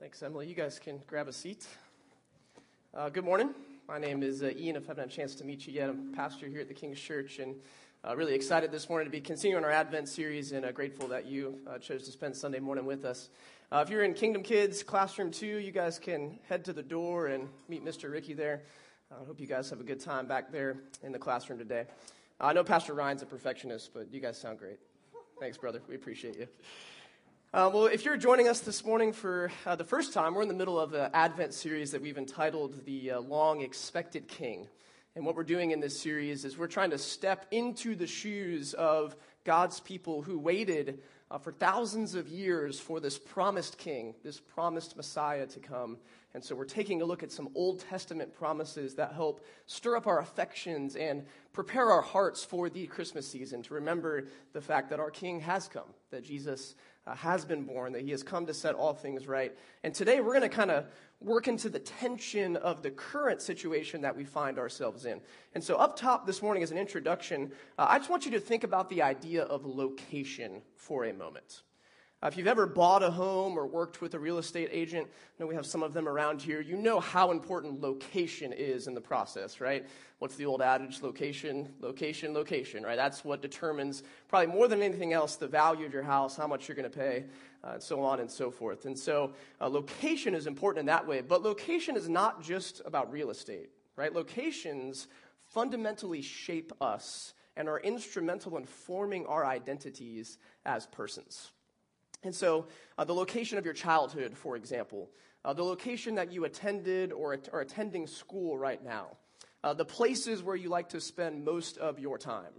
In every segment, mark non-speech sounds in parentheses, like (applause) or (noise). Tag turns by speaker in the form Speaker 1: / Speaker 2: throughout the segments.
Speaker 1: Thanks, Emily. You guys can grab a seat. Uh, good morning. My name is uh, Ian. If I haven't had a chance to meet you yet, I'm pastor here at the King's Church, and uh, really excited this morning to be continuing our Advent series, and uh, grateful that you uh, chose to spend Sunday morning with us. Uh, if you're in Kingdom Kids Classroom 2, you guys can head to the door and meet Mr. Ricky there. I hope you guys have a good time back there in the classroom today. I know Pastor Ryan's a perfectionist, but you guys sound great. Thanks, brother. We appreciate you. Uh, well, if you're joining us this morning for uh, the first time, we're in the middle of an Advent series that we've entitled The uh, Long Expected King. And what we're doing in this series is we're trying to step into the shoes of God's people who waited uh, for thousands of years for this promised king, this promised Messiah to come. And so we're taking a look at some Old Testament promises that help stir up our affections and prepare our hearts for the Christmas season to remember the fact that our king has come, that Jesus uh, has been born, that he has come to set all things right. And today we're going to kind of work into the tension of the current situation that we find ourselves in. And so, up top this morning, as an introduction, uh, I just want you to think about the idea of location for a moment. Uh, if you've ever bought a home or worked with a real estate agent, I know we have some of them around here, you know how important location is in the process, right? What's the old adage? Location, location, location, right? That's what determines, probably more than anything else, the value of your house, how much you're going to pay, uh, and so on and so forth. And so, uh, location is important in that way, but location is not just about real estate, right? Locations fundamentally shape us and are instrumental in forming our identities as persons. And so, uh, the location of your childhood, for example, uh, the location that you attended or are attending school right now, uh, the places where you like to spend most of your time,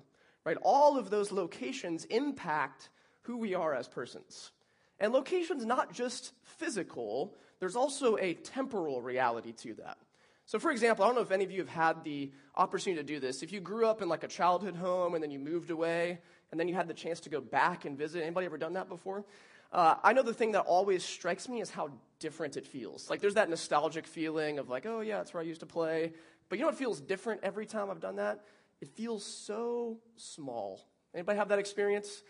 Speaker 1: right? All of those locations impact who we are as persons. And location's not just physical, there's also a temporal reality to that. So, for example, I don't know if any of you have had the opportunity to do this. If you grew up in like a childhood home and then you moved away and then you had the chance to go back and visit, anybody ever done that before? Uh, I know the thing that always strikes me is how different it feels. Like there's that nostalgic feeling of like, oh yeah, that's where I used to play. But you know what feels different every time I've done that? It feels so small. Anybody have that experience?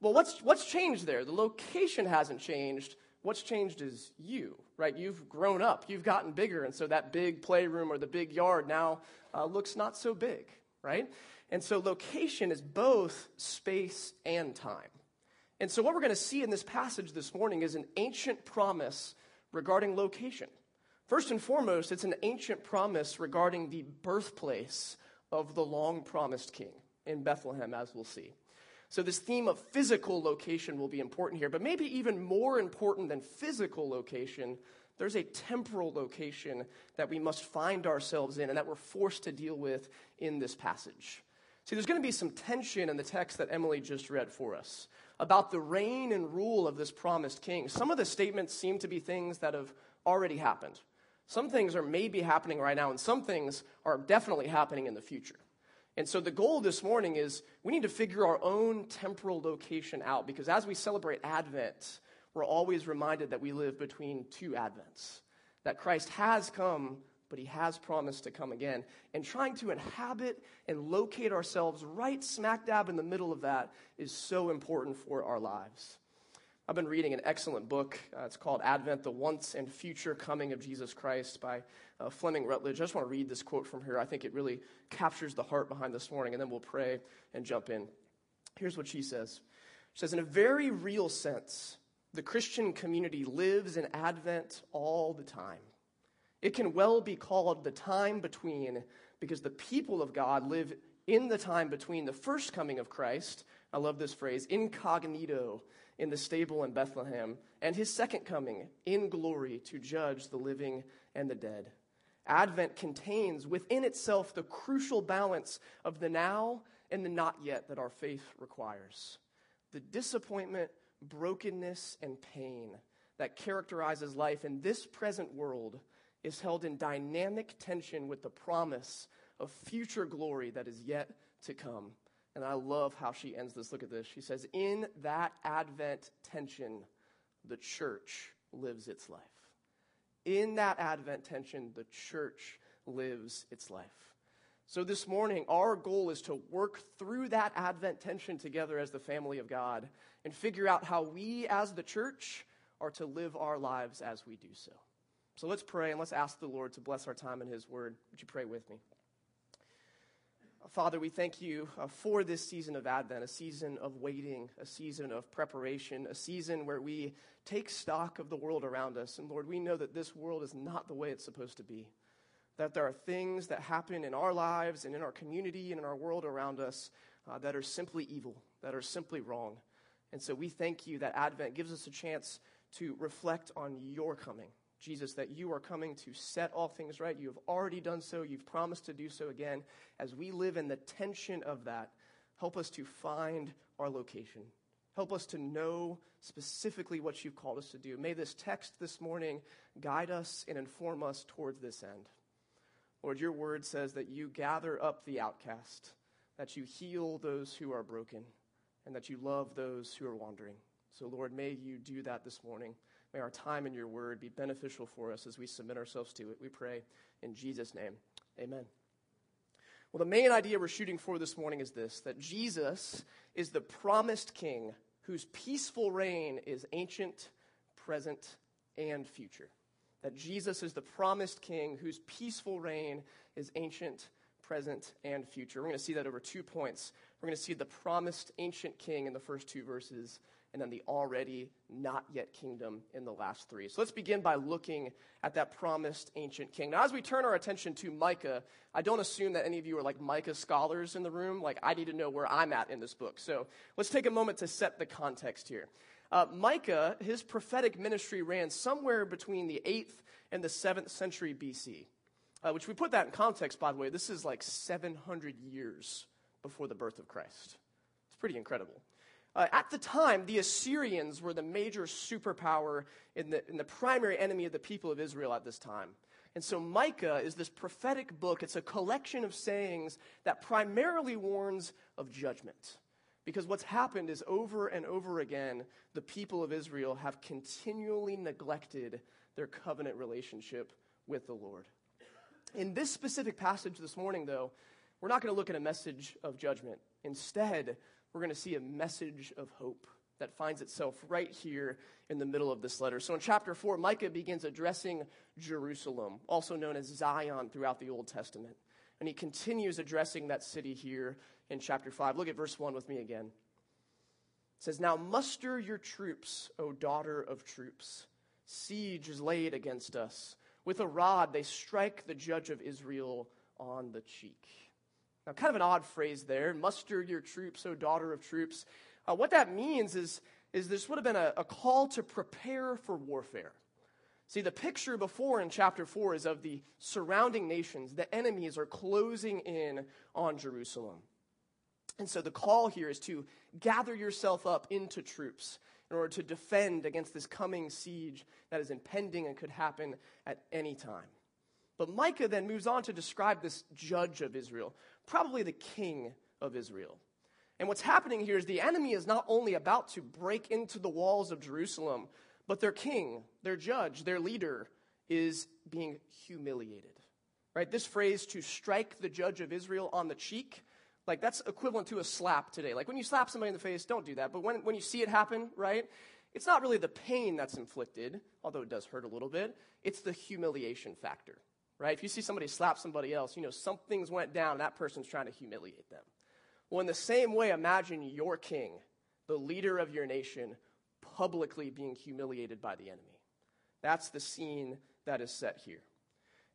Speaker 1: Well, what's, what's changed there? The location hasn't changed. What's changed is you, right? You've grown up, you've gotten bigger, and so that big playroom or the big yard now uh, looks not so big, right? And so location is both space and time. And so, what we're going to see in this passage this morning is an ancient promise regarding location. First and foremost, it's an ancient promise regarding the birthplace of the long promised king in Bethlehem, as we'll see. So, this theme of physical location will be important here, but maybe even more important than physical location, there's a temporal location that we must find ourselves in and that we're forced to deal with in this passage. See, there's going to be some tension in the text that Emily just read for us about the reign and rule of this promised king. Some of the statements seem to be things that have already happened. Some things are maybe happening right now, and some things are definitely happening in the future. And so the goal this morning is we need to figure our own temporal location out because as we celebrate Advent, we're always reminded that we live between two Advents. That Christ has come but he has promised to come again. And trying to inhabit and locate ourselves right smack dab in the middle of that is so important for our lives. I've been reading an excellent book. Uh, it's called Advent, the Once and Future Coming of Jesus Christ by uh, Fleming Rutledge. I just want to read this quote from her. I think it really captures the heart behind this morning, and then we'll pray and jump in. Here's what she says She says, In a very real sense, the Christian community lives in Advent all the time. It can well be called the time between because the people of God live in the time between the first coming of Christ, I love this phrase, incognito in the stable in Bethlehem, and his second coming in glory to judge the living and the dead. Advent contains within itself the crucial balance of the now and the not yet that our faith requires. The disappointment, brokenness, and pain that characterizes life in this present world is held in dynamic tension with the promise of future glory that is yet to come. And I love how she ends this. Look at this. She says, In that Advent tension, the church lives its life. In that Advent tension, the church lives its life. So this morning, our goal is to work through that Advent tension together as the family of God and figure out how we as the church are to live our lives as we do so. So let's pray and let's ask the Lord to bless our time in His Word. Would you pray with me? Father, we thank you uh, for this season of Advent, a season of waiting, a season of preparation, a season where we take stock of the world around us. And Lord, we know that this world is not the way it's supposed to be. That there are things that happen in our lives and in our community and in our world around us uh, that are simply evil, that are simply wrong. And so we thank you that Advent gives us a chance to reflect on your coming. Jesus, that you are coming to set all things right. You have already done so. You've promised to do so again. As we live in the tension of that, help us to find our location. Help us to know specifically what you've called us to do. May this text this morning guide us and inform us towards this end. Lord, your word says that you gather up the outcast, that you heal those who are broken, and that you love those who are wandering. So, Lord, may you do that this morning. May our time in your word be beneficial for us as we submit ourselves to it. We pray in Jesus' name. Amen. Well, the main idea we're shooting for this morning is this that Jesus is the promised king whose peaceful reign is ancient, present, and future. That Jesus is the promised king whose peaceful reign is ancient, present, and future. We're going to see that over two points. We're going to see the promised ancient king in the first two verses, and then the already not yet kingdom in the last three. So let's begin by looking at that promised ancient king. Now, as we turn our attention to Micah, I don't assume that any of you are like Micah scholars in the room. Like, I need to know where I'm at in this book. So let's take a moment to set the context here. Uh, Micah, his prophetic ministry ran somewhere between the 8th and the 7th century BC, uh, which we put that in context, by the way. This is like 700 years before the birth of Christ. It's pretty incredible. Uh, at the time, the Assyrians were the major superpower and the, the primary enemy of the people of Israel at this time. And so Micah is this prophetic book. It's a collection of sayings that primarily warns of judgment. Because what's happened is over and over again, the people of Israel have continually neglected their covenant relationship with the Lord. In this specific passage this morning, though, we're not going to look at a message of judgment. Instead, we're going to see a message of hope that finds itself right here in the middle of this letter. So in chapter 4, Micah begins addressing Jerusalem, also known as Zion throughout the Old Testament. And he continues addressing that city here in chapter 5. Look at verse 1 with me again. It says, Now muster your troops, O daughter of troops. Siege is laid against us. With a rod they strike the judge of Israel on the cheek. Now, kind of an odd phrase there muster your troops, O daughter of troops. Uh, what that means is, is this would have been a, a call to prepare for warfare. See, the picture before in chapter 4 is of the surrounding nations. The enemies are closing in on Jerusalem. And so the call here is to gather yourself up into troops in order to defend against this coming siege that is impending and could happen at any time. But Micah then moves on to describe this judge of Israel, probably the king of Israel. And what's happening here is the enemy is not only about to break into the walls of Jerusalem, but their king, their judge, their leader is being humiliated. Right? This phrase to strike the judge of Israel on the cheek, like that's equivalent to a slap today. Like when you slap somebody in the face, don't do that. But when, when you see it happen, right? It's not really the pain that's inflicted, although it does hurt a little bit. It's the humiliation factor right? If you see somebody slap somebody else, you know something's went down, that person's trying to humiliate them. Well, in the same way, imagine your king, the leader of your nation, publicly being humiliated by the enemy. That's the scene that is set here.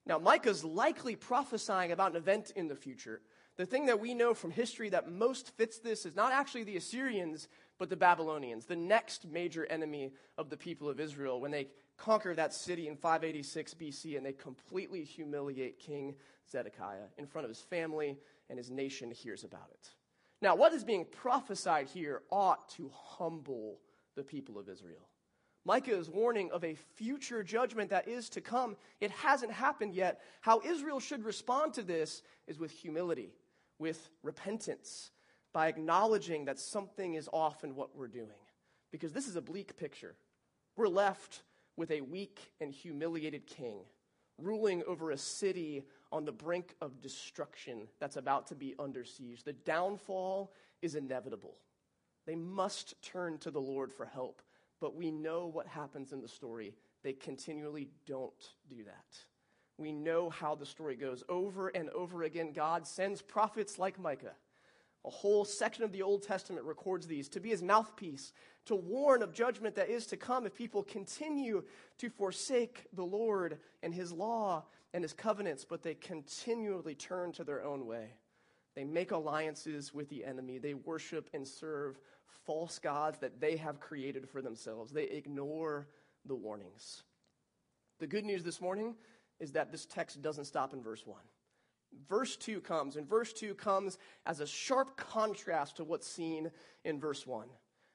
Speaker 1: Now, Micah's likely prophesying about an event in the future. The thing that we know from history that most fits this is not actually the Assyrians, but the Babylonians, the next major enemy of the people of Israel, when they conquer that city in 586 BC and they completely humiliate King Zedekiah in front of his family, and his nation hears about it. Now, what is being prophesied here ought to humble the people of Israel. Micah is warning of a future judgment that is to come. It hasn't happened yet. How Israel should respond to this is with humility, with repentance, by acknowledging that something is off in what we're doing. Because this is a bleak picture. We're left with a weak and humiliated king ruling over a city on the brink of destruction that's about to be under siege. The downfall is inevitable. They must turn to the Lord for help, but we know what happens in the story. They continually don't do that. We know how the story goes. Over and over again, God sends prophets like Micah. A whole section of the Old Testament records these to be his mouthpiece, to warn of judgment that is to come if people continue to forsake the Lord and his law and his covenants, but they continually turn to their own way. They make alliances with the enemy. They worship and serve false gods that they have created for themselves. They ignore the warnings. The good news this morning is that this text doesn't stop in verse 1. Verse 2 comes, and verse 2 comes as a sharp contrast to what's seen in verse 1.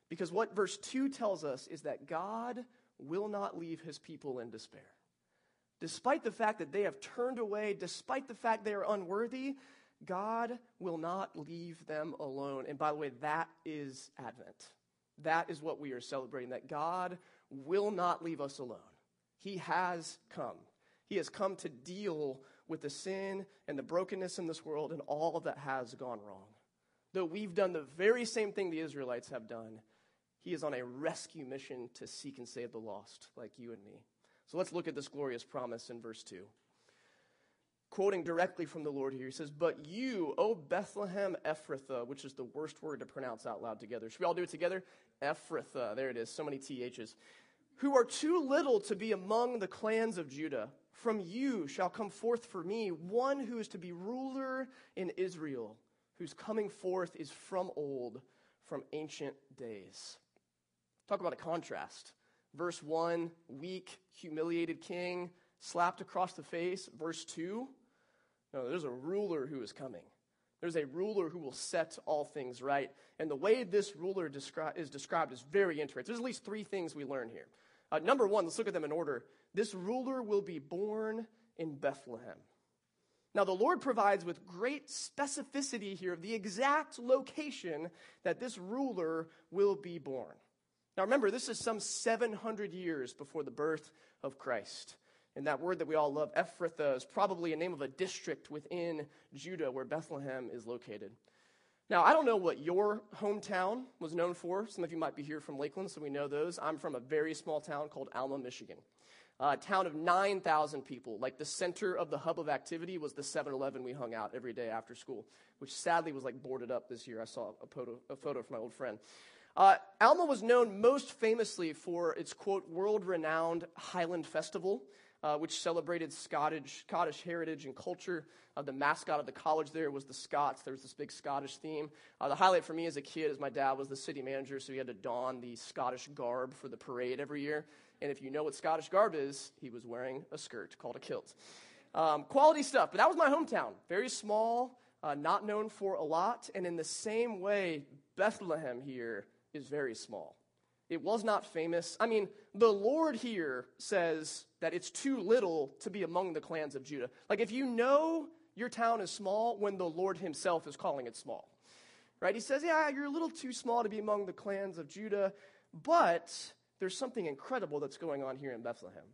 Speaker 1: Because what verse 2 tells us is that God will not leave his people in despair. Despite the fact that they have turned away, despite the fact they are unworthy, God will not leave them alone. And by the way, that is Advent. That is what we are celebrating, that God will not leave us alone. He has come. He has come to deal with the sin and the brokenness in this world and all that has gone wrong. Though we've done the very same thing the Israelites have done, he is on a rescue mission to seek and save the lost, like you and me. So let's look at this glorious promise in verse 2 quoting directly from the Lord here. He says, But you, O Bethlehem Ephrathah, which is the worst word to pronounce out loud together. Should we all do it together? Ephrathah. There it is. So many THs. Who are too little to be among the clans of Judah. From you shall come forth for me one who is to be ruler in Israel, whose coming forth is from old, from ancient days. Talk about a contrast. Verse 1, weak, humiliated king, slapped across the face. Verse 2, no, there's a ruler who is coming. There's a ruler who will set all things right. And the way this ruler descri- is described is very interesting. There's at least three things we learn here. Uh, number one, let's look at them in order. This ruler will be born in Bethlehem. Now, the Lord provides with great specificity here of the exact location that this ruler will be born. Now, remember, this is some 700 years before the birth of Christ. And that word that we all love, Ephrathah, is probably a name of a district within Judah where Bethlehem is located. Now, I don't know what your hometown was known for. Some of you might be here from Lakeland, so we know those. I'm from a very small town called Alma, Michigan. A town of 9,000 people. Like the center of the hub of activity was the 7 Eleven we hung out every day after school, which sadly was like boarded up this year. I saw a photo, a photo from my old friend. Uh, Alma was known most famously for its, quote, world renowned Highland Festival uh, which celebrated Scottish, Scottish heritage and culture. Uh, the mascot of the college there was the Scots. There was this big Scottish theme. Uh, the highlight for me as a kid is my dad was the city manager, so he had to don the Scottish garb for the parade every year. And if you know what Scottish garb is, he was wearing a skirt called a kilt. Um, quality stuff, but that was my hometown. Very small, uh, not known for a lot. And in the same way, Bethlehem here is very small. It was not famous. I mean, the Lord here says that it's too little to be among the clans of Judah. Like, if you know your town is small when the Lord himself is calling it small, right? He says, Yeah, you're a little too small to be among the clans of Judah, but there's something incredible that's going on here in Bethlehem.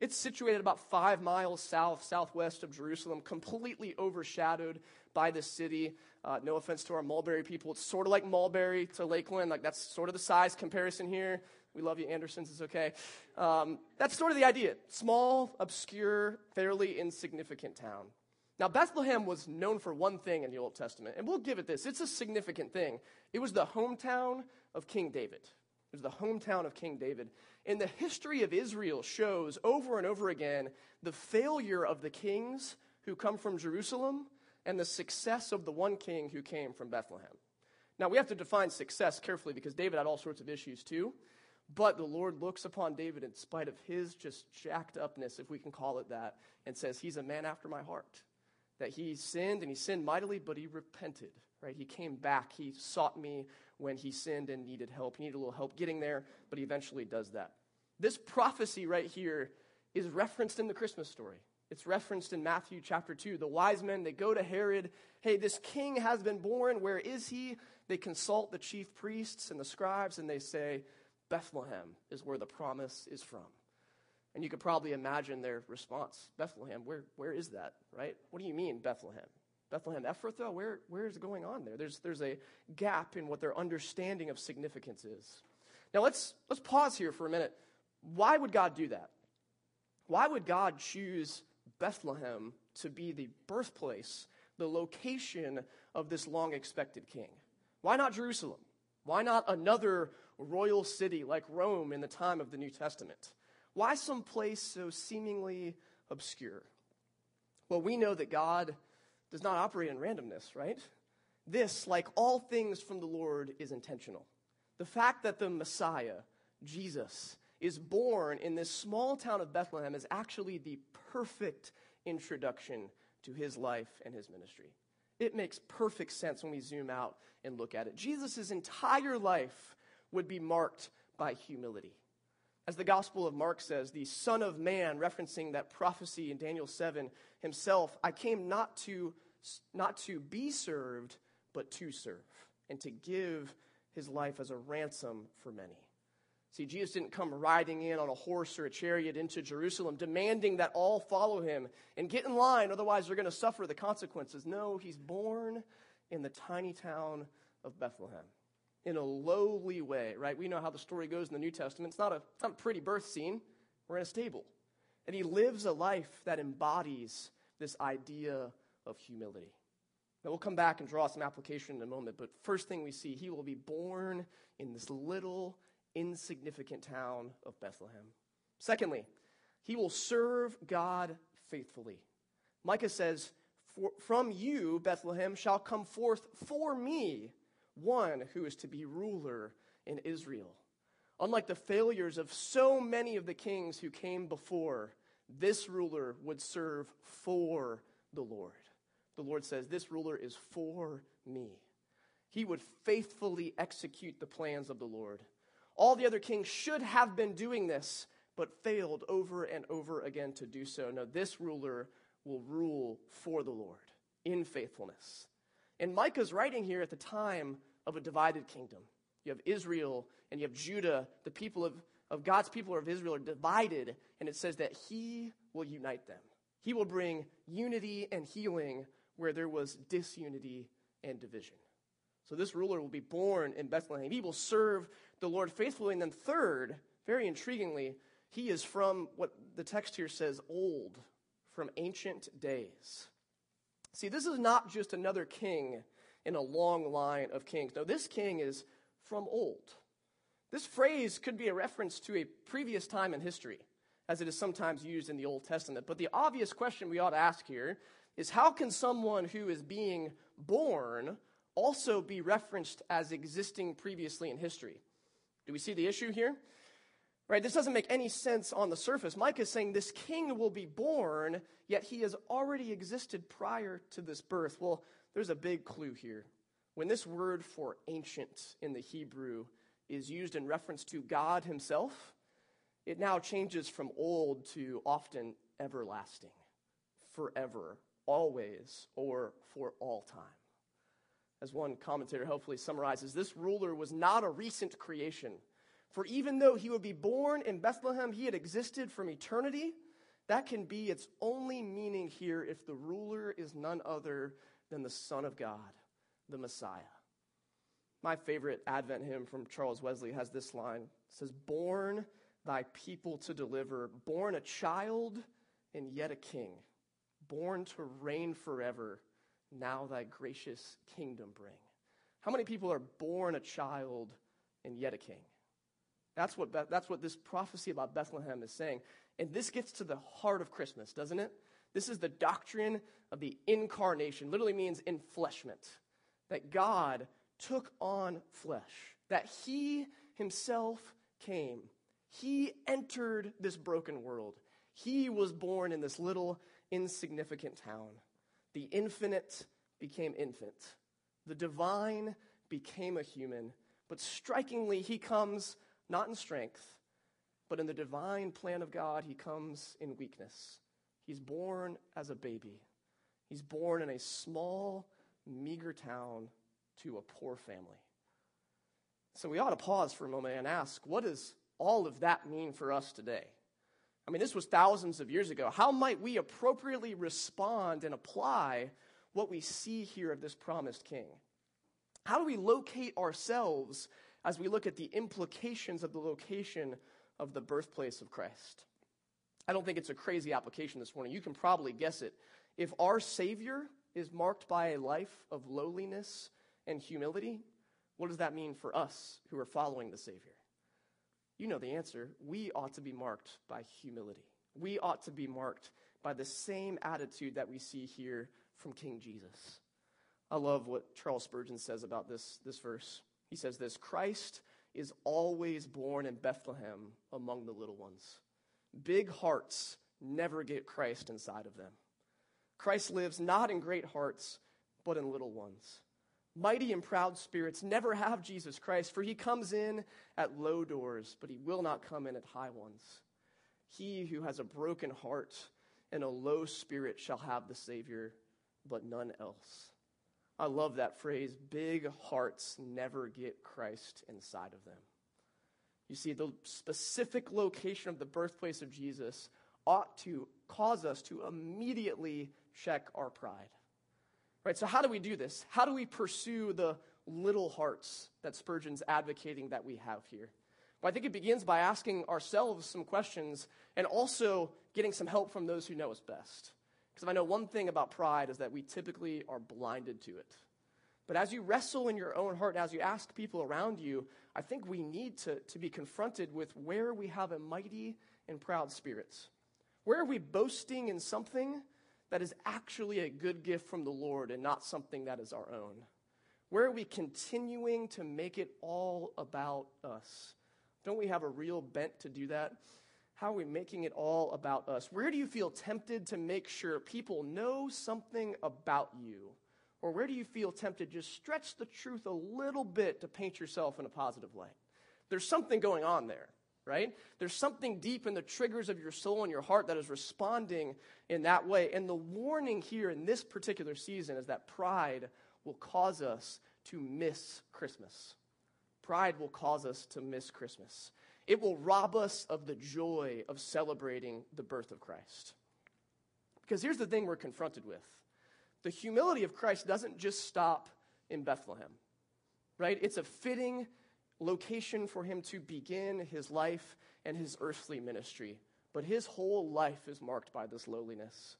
Speaker 1: It's situated about five miles south, southwest of Jerusalem, completely overshadowed by the city. Uh, no offense to our Mulberry people. It's sort of like Mulberry to Lakeland. Like, that's sort of the size comparison here. We love you, Andersons. It's okay. Um, that's sort of the idea. Small, obscure, fairly insignificant town. Now, Bethlehem was known for one thing in the Old Testament, and we'll give it this. It's a significant thing. It was the hometown of King David. It was the hometown of King David. And the history of Israel shows over and over again the failure of the kings who come from Jerusalem and the success of the one king who came from Bethlehem. Now, we have to define success carefully because David had all sorts of issues too. But the Lord looks upon David in spite of his just jacked upness, if we can call it that, and says, He's a man after my heart. That he sinned and he sinned mightily, but he repented right? He came back. He sought me when he sinned and needed help. He needed a little help getting there, but he eventually does that. This prophecy right here is referenced in the Christmas story. It's referenced in Matthew chapter 2. The wise men, they go to Herod. Hey, this king has been born. Where is he? They consult the chief priests and the scribes, and they say, Bethlehem is where the promise is from. And you could probably imagine their response Bethlehem, where, where is that, right? What do you mean, Bethlehem? Bethlehem Ephrathah, where, where is going on there? There's, there's a gap in what their understanding of significance is. Now let's, let's pause here for a minute. Why would God do that? Why would God choose Bethlehem to be the birthplace, the location of this long expected king? Why not Jerusalem? Why not another royal city like Rome in the time of the New Testament? Why some place so seemingly obscure? Well, we know that God does not operate in randomness, right? This, like all things from the Lord, is intentional. The fact that the Messiah, Jesus, is born in this small town of Bethlehem is actually the perfect introduction to his life and his ministry. It makes perfect sense when we zoom out and look at it. Jesus' entire life would be marked by humility. As the Gospel of Mark says, the Son of Man, referencing that prophecy in Daniel 7 himself, I came not to, not to be served, but to serve, and to give his life as a ransom for many. See, Jesus didn't come riding in on a horse or a chariot into Jerusalem, demanding that all follow him and get in line, otherwise, they're going to suffer the consequences. No, he's born in the tiny town of Bethlehem in a lowly way, right? We know how the story goes in the New Testament. It's not a, it's not a pretty birth scene. We're in a stable. And he lives a life that embodies this idea of humility. Now, we'll come back and draw some application in a moment, but first thing we see, he will be born in this little, insignificant town of Bethlehem. Secondly, he will serve God faithfully. Micah says, From you, Bethlehem, shall come forth for me one who is to be ruler in Israel. Unlike the failures of so many of the kings who came before, this ruler would serve for the Lord. The Lord says, This ruler is for me. He would faithfully execute the plans of the Lord. All the other kings should have been doing this, but failed over and over again to do so. No, this ruler will rule for the Lord in faithfulness. And Micah's writing here at the time of a divided kingdom. You have Israel and you have Judah. The people of, of God's people or of Israel are divided, and it says that he will unite them. He will bring unity and healing where there was disunity and division. So this ruler will be born in Bethlehem. He will serve the Lord faithfully. And then, third, very intriguingly, he is from what the text here says old, from ancient days. See, this is not just another king in a long line of kings. No, this king is from old. This phrase could be a reference to a previous time in history, as it is sometimes used in the Old Testament. But the obvious question we ought to ask here is how can someone who is being born also be referenced as existing previously in history? Do we see the issue here? Right, this doesn't make any sense on the surface. Micah is saying this king will be born, yet he has already existed prior to this birth. Well, there's a big clue here. When this word for ancient in the Hebrew is used in reference to God himself, it now changes from old to often everlasting, forever, always, or for all time. As one commentator hopefully summarizes, this ruler was not a recent creation for even though he would be born in Bethlehem, he had existed from eternity. That can be its only meaning here if the ruler is none other than the Son of God, the Messiah. My favorite Advent hymn from Charles Wesley has this line it says, Born thy people to deliver, born a child and yet a king, born to reign forever, now thy gracious kingdom bring. How many people are born a child and yet a king? That's what, that's what this prophecy about Bethlehem is saying. And this gets to the heart of Christmas, doesn't it? This is the doctrine of the incarnation, literally means enfleshment. That God took on flesh, that He Himself came. He entered this broken world. He was born in this little insignificant town. The infinite became infant. The divine became a human. But strikingly, He comes not in strength, but in the divine plan of God, he comes in weakness. He's born as a baby. He's born in a small, meager town to a poor family. So we ought to pause for a moment and ask what does all of that mean for us today? I mean, this was thousands of years ago. How might we appropriately respond and apply what we see here of this promised king? How do we locate ourselves as we look at the implications of the location of the birthplace of Christ. I don't think it's a crazy application this morning. You can probably guess it. If our Savior is marked by a life of lowliness and humility, what does that mean for us who are following the Savior? You know the answer. We ought to be marked by humility. We ought to be marked by the same attitude that we see here from King Jesus. I love what Charles Spurgeon says about this, this verse. He says this Christ is always born in Bethlehem among the little ones. Big hearts never get Christ inside of them. Christ lives not in great hearts, but in little ones. Mighty and proud spirits never have Jesus Christ, for he comes in at low doors, but he will not come in at high ones. He who has a broken heart and a low spirit shall have the Savior, but none else. I love that phrase big hearts never get Christ inside of them. You see, the specific location of the birthplace of Jesus ought to cause us to immediately check our pride. Right? So, how do we do this? How do we pursue the little hearts that Spurgeon's advocating that we have here? Well, I think it begins by asking ourselves some questions and also getting some help from those who know us best. Because if I know one thing about pride is that we typically are blinded to it. But as you wrestle in your own heart, as you ask people around you, I think we need to, to be confronted with where we have a mighty and proud spirit. Where are we boasting in something that is actually a good gift from the Lord and not something that is our own? Where are we continuing to make it all about us? Don't we have a real bent to do that? How are we making it all about us? Where do you feel tempted to make sure people know something about you? Or where do you feel tempted to just stretch the truth a little bit to paint yourself in a positive light? There's something going on there right? There's something deep in the triggers of your soul and your heart that is responding in that way. And the warning here in this particular season is that pride will cause us to miss Christmas. Pride will cause us to miss Christmas. It will rob us of the joy of celebrating the birth of Christ. Because here's the thing we're confronted with the humility of Christ doesn't just stop in Bethlehem, right? It's a fitting location for him to begin his life and his earthly ministry. But his whole life is marked by this lowliness.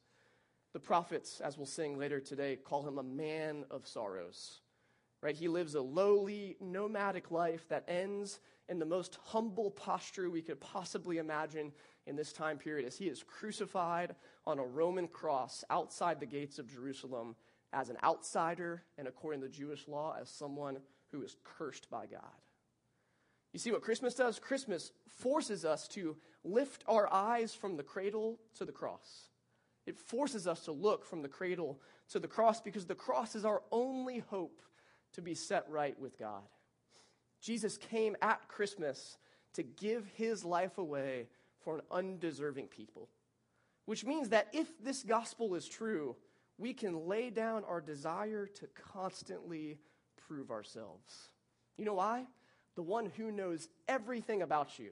Speaker 1: The prophets, as we'll sing later today, call him a man of sorrows. Right? He lives a lowly, nomadic life that ends in the most humble posture we could possibly imagine in this time period as he is crucified on a Roman cross outside the gates of Jerusalem as an outsider and according to Jewish law as someone who is cursed by God. You see what Christmas does? Christmas forces us to lift our eyes from the cradle to the cross. It forces us to look from the cradle to the cross because the cross is our only hope to be set right with God. Jesus came at Christmas to give his life away for an undeserving people, which means that if this gospel is true, we can lay down our desire to constantly prove ourselves. You know why? The one who knows everything about you.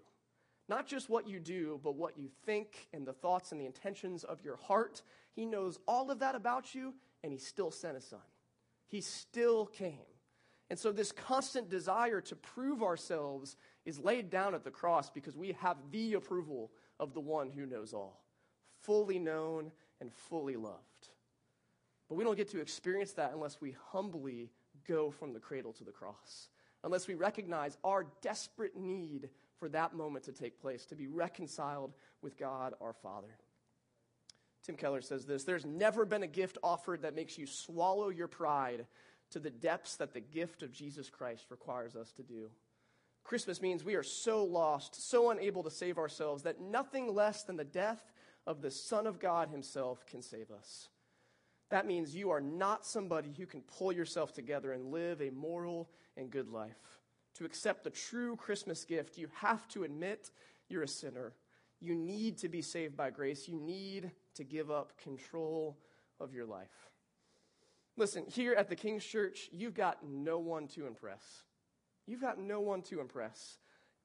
Speaker 1: Not just what you do, but what you think and the thoughts and the intentions of your heart. He knows all of that about you, and He still sent His Son. He still came. And so, this constant desire to prove ourselves is laid down at the cross because we have the approval of the one who knows all, fully known and fully loved. But we don't get to experience that unless we humbly go from the cradle to the cross unless we recognize our desperate need for that moment to take place, to be reconciled with God our Father. Tim Keller says this There's never been a gift offered that makes you swallow your pride to the depths that the gift of Jesus Christ requires us to do. Christmas means we are so lost, so unable to save ourselves, that nothing less than the death of the Son of God Himself can save us. That means you are not somebody who can pull yourself together and live a moral and good life. To accept the true Christmas gift, you have to admit you're a sinner. You need to be saved by grace. You need to give up control of your life. Listen, here at the King's Church, you've got no one to impress. You've got no one to impress.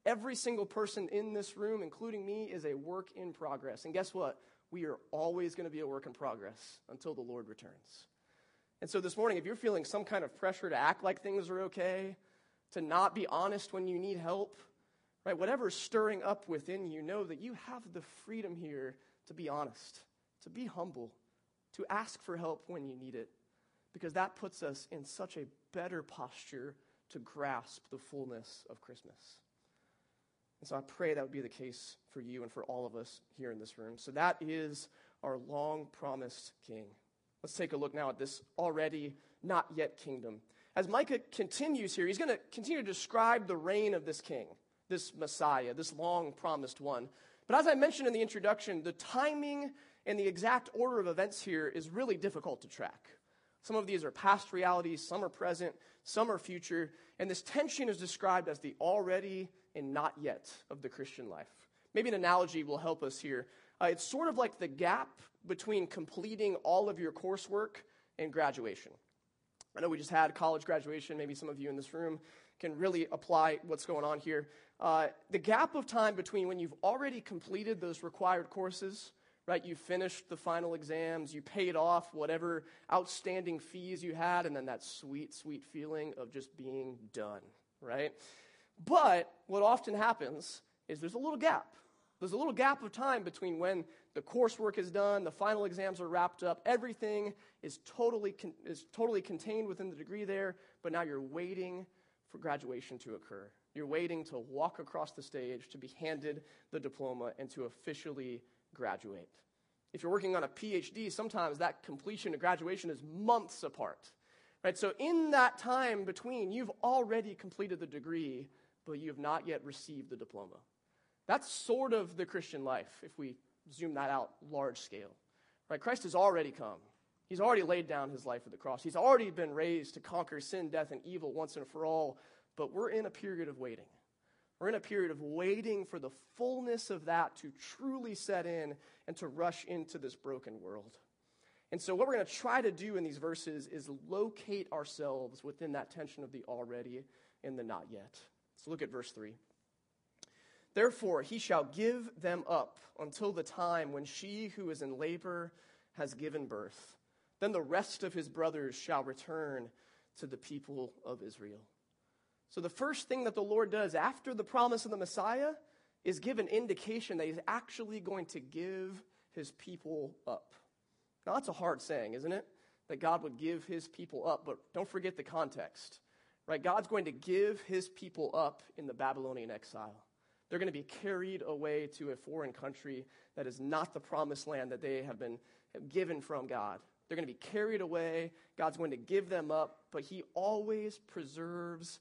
Speaker 1: Every single person in this room, including me, is a work in progress. And guess what? We are always going to be a work in progress until the Lord returns. And so this morning, if you're feeling some kind of pressure to act like things are okay, to not be honest when you need help, right? Whatever's stirring up within you, know that you have the freedom here to be honest, to be humble, to ask for help when you need it, because that puts us in such a better posture to grasp the fullness of Christmas. And so I pray that would be the case for you and for all of us here in this room. So that is our long promised king. Let's take a look now at this already not yet kingdom. As Micah continues here, he's going to continue to describe the reign of this king, this Messiah, this long promised one. But as I mentioned in the introduction, the timing and the exact order of events here is really difficult to track. Some of these are past realities, some are present, some are future, and this tension is described as the already and not yet of the Christian life. Maybe an analogy will help us here. Uh, it's sort of like the gap between completing all of your coursework and graduation. I know we just had college graduation. Maybe some of you in this room can really apply what's going on here. Uh, the gap of time between when you've already completed those required courses, right? You finished the final exams, you paid off whatever outstanding fees you had, and then that sweet, sweet feeling of just being done, right? But what often happens is there's a little gap. There's a little gap of time between when the coursework is done, the final exams are wrapped up, everything is totally, con- is totally contained within the degree there, but now you're waiting for graduation to occur. You're waiting to walk across the stage to be handed the diploma and to officially graduate. If you're working on a PhD, sometimes that completion of graduation is months apart. Right? So in that time between, you've already completed the degree, but you have not yet received the diploma. That's sort of the Christian life if we zoom that out large scale. Right? Christ has already come. He's already laid down his life at the cross. He's already been raised to conquer sin, death, and evil once and for all, but we're in a period of waiting. We're in a period of waiting for the fullness of that to truly set in and to rush into this broken world. And so, what we're going to try to do in these verses is locate ourselves within that tension of the already and the not yet. So, look at verse 3. Therefore, he shall give them up until the time when she who is in labor has given birth. Then the rest of his brothers shall return to the people of Israel. So, the first thing that the Lord does after the promise of the Messiah is give an indication that he's actually going to give his people up. Now, that's a hard saying, isn't it? That God would give his people up, but don't forget the context, right? God's going to give his people up in the Babylonian exile. They're going to be carried away to a foreign country that is not the promised land that they have been given from God. They're going to be carried away. God's going to give them up, but He always preserves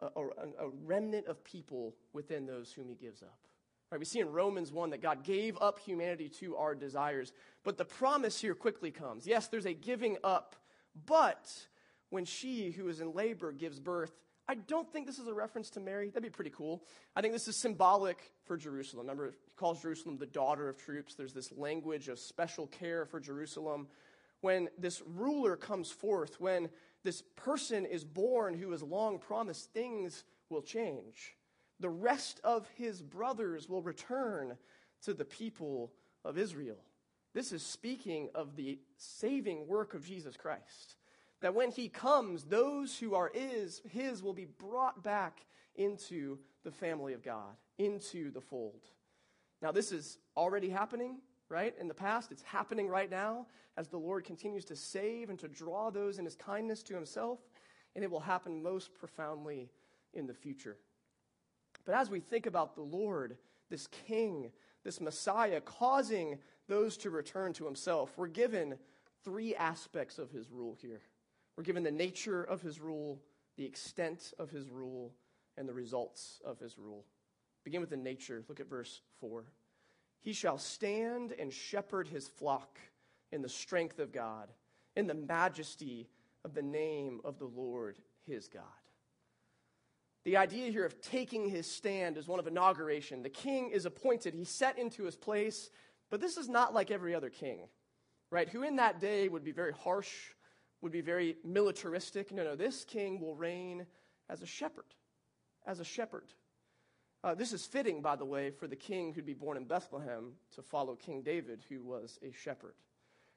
Speaker 1: a, a, a remnant of people within those whom He gives up. Right, we see in Romans 1 that God gave up humanity to our desires, but the promise here quickly comes. Yes, there's a giving up, but when she who is in labor gives birth, I don't think this is a reference to Mary. That'd be pretty cool. I think this is symbolic for Jerusalem. Remember, he calls Jerusalem the daughter of troops. There's this language of special care for Jerusalem. When this ruler comes forth, when this person is born who is long promised, things will change. The rest of his brothers will return to the people of Israel. This is speaking of the saving work of Jesus Christ that when he comes, those who are is, his will be brought back into the family of God, into the fold. Now, this is already happening, right? In the past, it's happening right now as the Lord continues to save and to draw those in his kindness to himself, and it will happen most profoundly in the future. But as we think about the Lord, this King, this Messiah, causing those to return to himself, we're given three aspects of his rule here. We're given the nature of his rule, the extent of his rule, and the results of his rule. Begin with the nature. Look at verse 4. He shall stand and shepherd his flock in the strength of God, in the majesty of the name of the Lord his God. The idea here of taking his stand is one of inauguration. The king is appointed, he's set into his place, but this is not like every other king, right? Who in that day would be very harsh, would be very militaristic. No, no, this king will reign as a shepherd. As a shepherd. Uh, this is fitting, by the way, for the king who'd be born in Bethlehem to follow King David, who was a shepherd.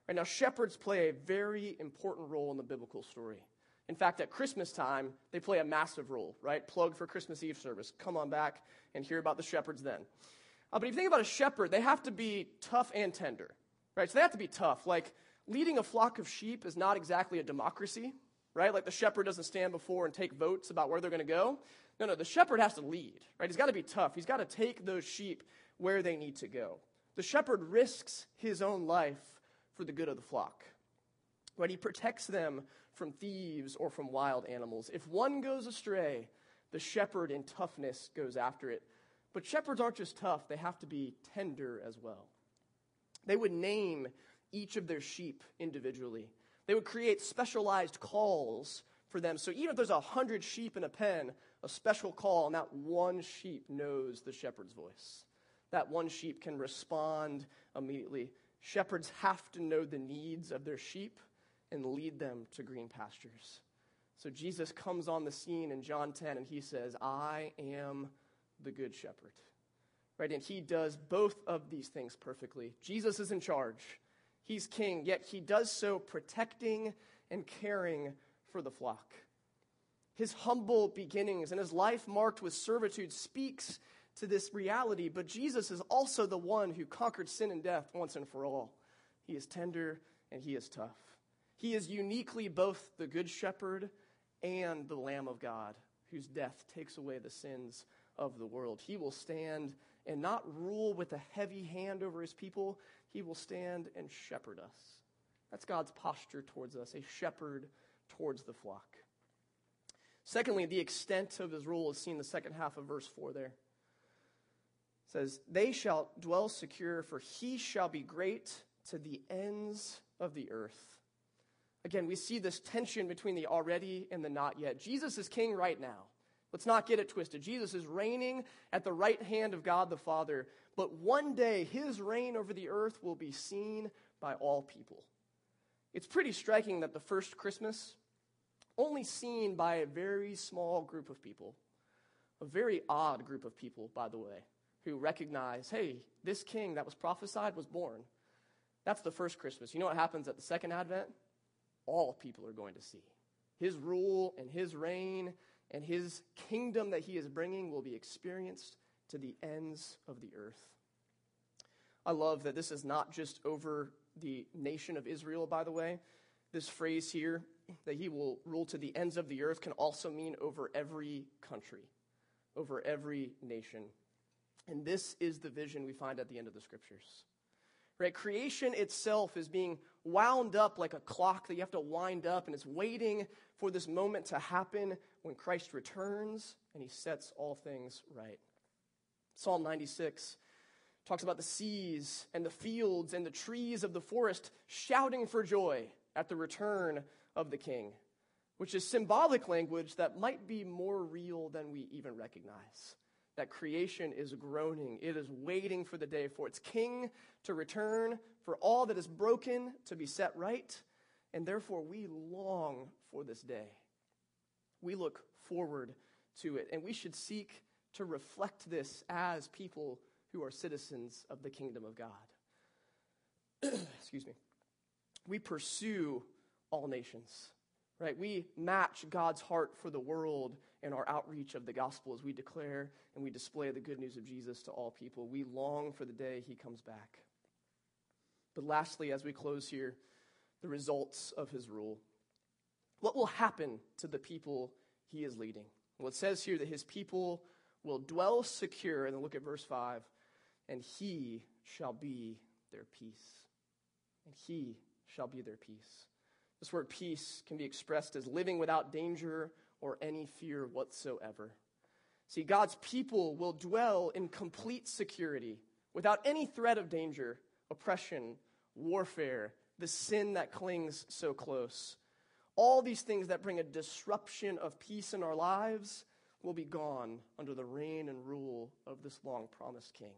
Speaker 1: Right now, shepherds play a very important role in the biblical story. In fact, at Christmas time, they play a massive role, right? Plug for Christmas Eve service. Come on back and hear about the shepherds then. Uh, but if you think about a shepherd, they have to be tough and tender, right? So they have to be tough. Like, leading a flock of sheep is not exactly a democracy, right? Like, the shepherd doesn't stand before and take votes about where they're going to go. No, no, the shepherd has to lead, right? He's got to be tough. He's got to take those sheep where they need to go. The shepherd risks his own life for the good of the flock. Right? He protects them from thieves or from wild animals. If one goes astray, the shepherd in toughness goes after it. But shepherds aren't just tough, they have to be tender as well. They would name each of their sheep individually. They would create specialized calls for them. So even if there's a hundred sheep in a pen, a special call, and that one sheep knows the shepherd's voice. That one sheep can respond immediately. Shepherds have to know the needs of their sheep and lead them to green pastures. So Jesus comes on the scene in John 10 and he says, I am the good shepherd. Right? And he does both of these things perfectly. Jesus is in charge. He's king, yet he does so protecting and caring for the flock. His humble beginnings and his life marked with servitude speaks to this reality, but Jesus is also the one who conquered sin and death once and for all. He is tender and he is tough. He is uniquely both the good shepherd and the Lamb of God, whose death takes away the sins of the world. He will stand and not rule with a heavy hand over his people, he will stand and shepherd us. That's God's posture towards us, a shepherd towards the flock. Secondly, the extent of his rule is seen in the second half of verse 4 there. It says, They shall dwell secure, for he shall be great to the ends of the earth. Again, we see this tension between the already and the not yet. Jesus is king right now. Let's not get it twisted. Jesus is reigning at the right hand of God the Father, but one day his reign over the earth will be seen by all people. It's pretty striking that the first Christmas, only seen by a very small group of people, a very odd group of people, by the way, who recognize hey, this king that was prophesied was born. That's the first Christmas. You know what happens at the second Advent? All people are going to see. His rule and his reign and his kingdom that he is bringing will be experienced to the ends of the earth. I love that this is not just over the nation of Israel, by the way. This phrase here, that he will rule to the ends of the earth, can also mean over every country, over every nation. And this is the vision we find at the end of the scriptures. Right? Creation itself is being wound up like a clock that you have to wind up, and it's waiting for this moment to happen when Christ returns and he sets all things right. Psalm 96 talks about the seas and the fields and the trees of the forest shouting for joy at the return of the king, which is symbolic language that might be more real than we even recognize that creation is groaning. It is waiting for the day for its king to return, for all that is broken to be set right, and therefore we long for this day. We look forward to it, and we should seek to reflect this as people who are citizens of the kingdom of God. (clears throat) Excuse me. We pursue all nations right? We match God's heart for the world in our outreach of the gospel as we declare and we display the good news of Jesus to all people. We long for the day he comes back. But lastly, as we close here, the results of his rule. What will happen to the people he is leading? Well, it says here that his people will dwell secure, and then look at verse 5 and he shall be their peace. And he shall be their peace. This word peace can be expressed as living without danger or any fear whatsoever. See, God's people will dwell in complete security without any threat of danger, oppression, warfare, the sin that clings so close. All these things that bring a disruption of peace in our lives will be gone under the reign and rule of this long promised king.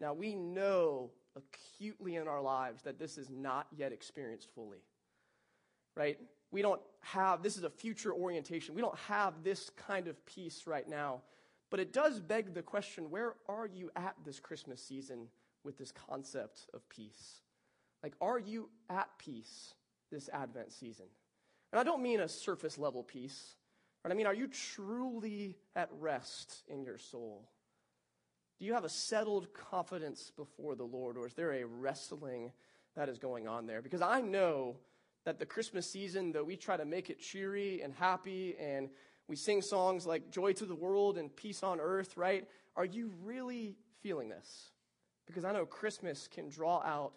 Speaker 1: Now, we know acutely in our lives that this is not yet experienced fully right? We don't have, this is a future orientation. We don't have this kind of peace right now. But it does beg the question where are you at this Christmas season with this concept of peace? Like, are you at peace this Advent season? And I don't mean a surface level peace. Right? I mean, are you truly at rest in your soul? Do you have a settled confidence before the Lord, or is there a wrestling that is going on there? Because I know that the Christmas season, though we try to make it cheery and happy and we sing songs like Joy to the World and Peace on Earth, right? Are you really feeling this? Because I know Christmas can draw out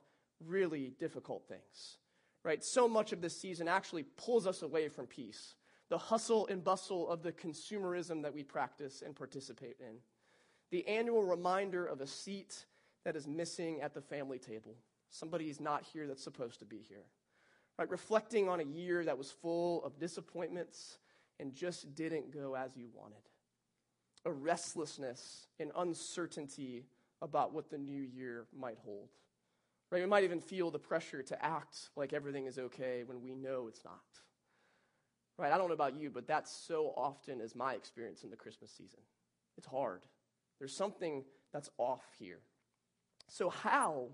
Speaker 1: really difficult things, right? So much of this season actually pulls us away from peace, the hustle and bustle of the consumerism that we practice and participate in, the annual reminder of a seat that is missing at the family table. Somebody is not here that's supposed to be here. Right? Reflecting on a year that was full of disappointments and just didn't go as you wanted. A restlessness and uncertainty about what the new year might hold. Right? We might even feel the pressure to act like everything is okay when we know it's not. Right? I don't know about you, but that so often is my experience in the Christmas season. It's hard. There's something that's off here. So, how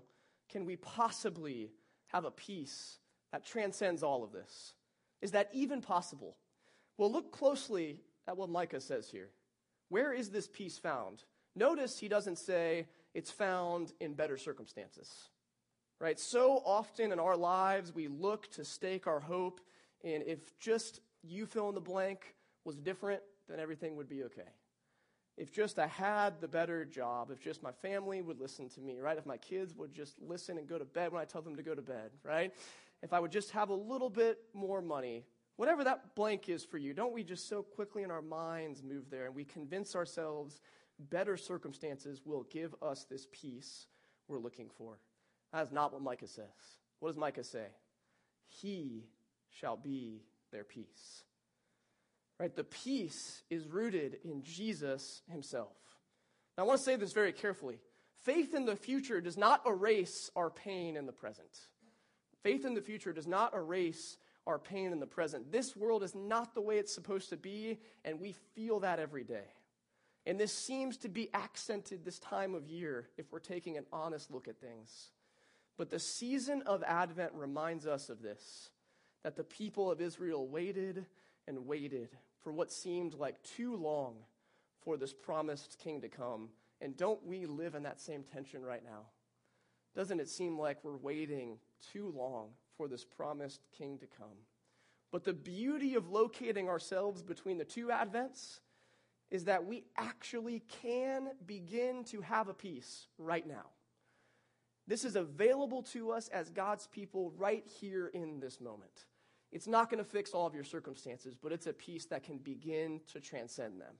Speaker 1: can we possibly have a peace that transcends all of this? Is that even possible? Well, look closely at what Micah says here. Where is this peace found? Notice he doesn't say it's found in better circumstances. Right? So often in our lives, we look to stake our hope in if just you fill in the blank was different, then everything would be okay. If just I had the better job, if just my family would listen to me, right? If my kids would just listen and go to bed when I tell them to go to bed, right? If I would just have a little bit more money, whatever that blank is for you, don't we just so quickly in our minds move there and we convince ourselves better circumstances will give us this peace we're looking for? That is not what Micah says. What does Micah say? He shall be their peace. Right? The peace is rooted in Jesus himself. Now, I want to say this very carefully. Faith in the future does not erase our pain in the present. Faith in the future does not erase our pain in the present. This world is not the way it's supposed to be, and we feel that every day. And this seems to be accented this time of year if we're taking an honest look at things. But the season of Advent reminds us of this that the people of Israel waited and waited for what seemed like too long for this promised king to come. And don't we live in that same tension right now? Doesn't it seem like we're waiting too long for this promised king to come? But the beauty of locating ourselves between the two Advents is that we actually can begin to have a peace right now. This is available to us as God's people right here in this moment. It's not going to fix all of your circumstances, but it's a peace that can begin to transcend them.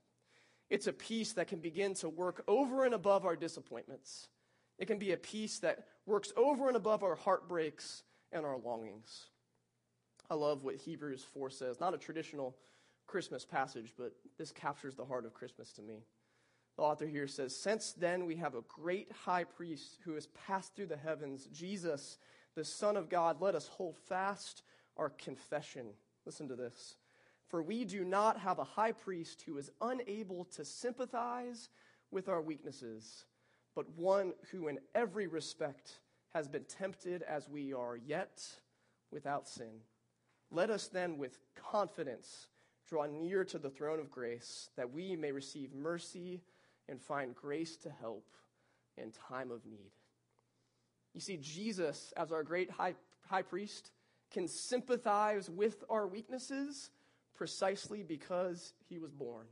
Speaker 1: It's a peace that can begin to work over and above our disappointments. It can be a peace that works over and above our heartbreaks and our longings. I love what Hebrews 4 says. Not a traditional Christmas passage, but this captures the heart of Christmas to me. The author here says, Since then we have a great high priest who has passed through the heavens, Jesus, the Son of God. Let us hold fast our confession. Listen to this. For we do not have a high priest who is unable to sympathize with our weaknesses, but one who in every respect has been tempted as we are, yet without sin. Let us then with confidence draw near to the throne of grace that we may receive mercy and find grace to help in time of need. You see, Jesus, as our great high, high priest, can sympathize with our weaknesses precisely because he was born,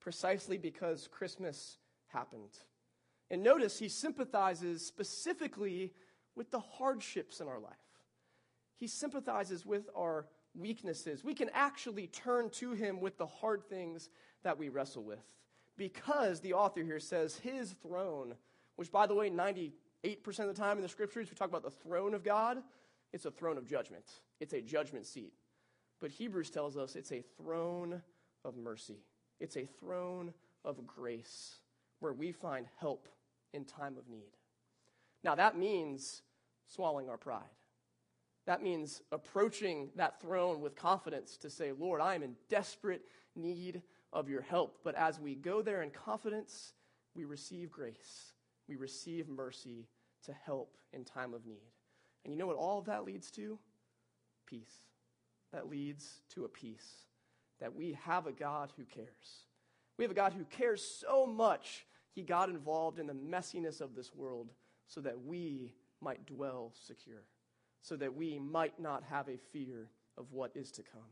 Speaker 1: precisely because Christmas happened. And notice he sympathizes specifically with the hardships in our life. He sympathizes with our weaknesses. We can actually turn to him with the hard things that we wrestle with because the author here says his throne, which, by the way, 98% of the time in the scriptures, we talk about the throne of God, it's a throne of judgment, it's a judgment seat. But Hebrews tells us it's a throne of mercy, it's a throne of grace where we find help in time of need. Now, that means swallowing our pride. That means approaching that throne with confidence to say, Lord, I am in desperate need of your help. But as we go there in confidence, we receive grace, we receive mercy to help in time of need. And you know what all of that leads to? Peace. that leads to a peace. That we have a God who cares. We have a God who cares so much, he got involved in the messiness of this world so that we might dwell secure, so that we might not have a fear of what is to come.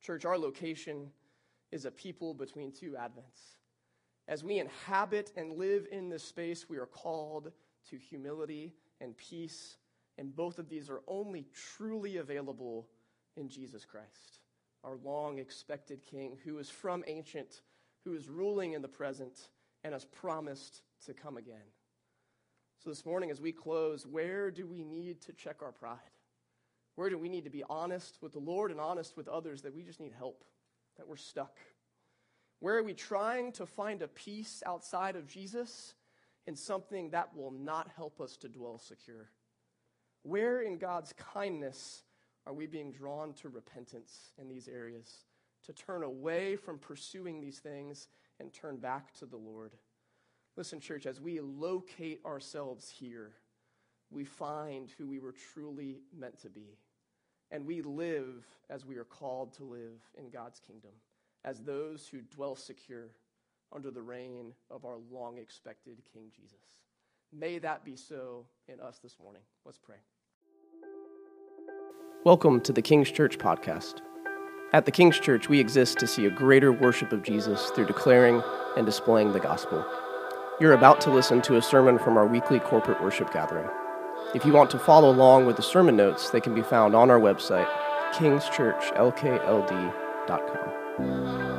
Speaker 1: Church, our location is a people between two Advents. As we inhabit and live in this space, we are called to humility and peace, and both of these are only truly available in Jesus Christ, our long expected King, who is from ancient, who is ruling in the present, and has promised to come again. So, this morning, as we close, where do we need to check our pride? Where do we need to be honest with the Lord and honest with others that we just need help, that we're stuck? Where are we trying to find a peace outside of Jesus in something that will not help us to dwell secure? Where in God's kindness are we being drawn to repentance in these areas, to turn away from pursuing these things and turn back to the Lord? Listen, church, as we locate ourselves here, we find who we were truly meant to be. And we live as we are called to live in God's kingdom, as those who dwell secure under the reign of our long expected King Jesus. May that be so in us this morning. Let's pray. Welcome to the King's Church podcast. At the King's Church, we exist to see a greater worship of Jesus through declaring and displaying the gospel. You're about to listen to a sermon from our weekly corporate worship gathering. If you want to follow along with the sermon notes, they can be found on our website, kingschurchlkld.com.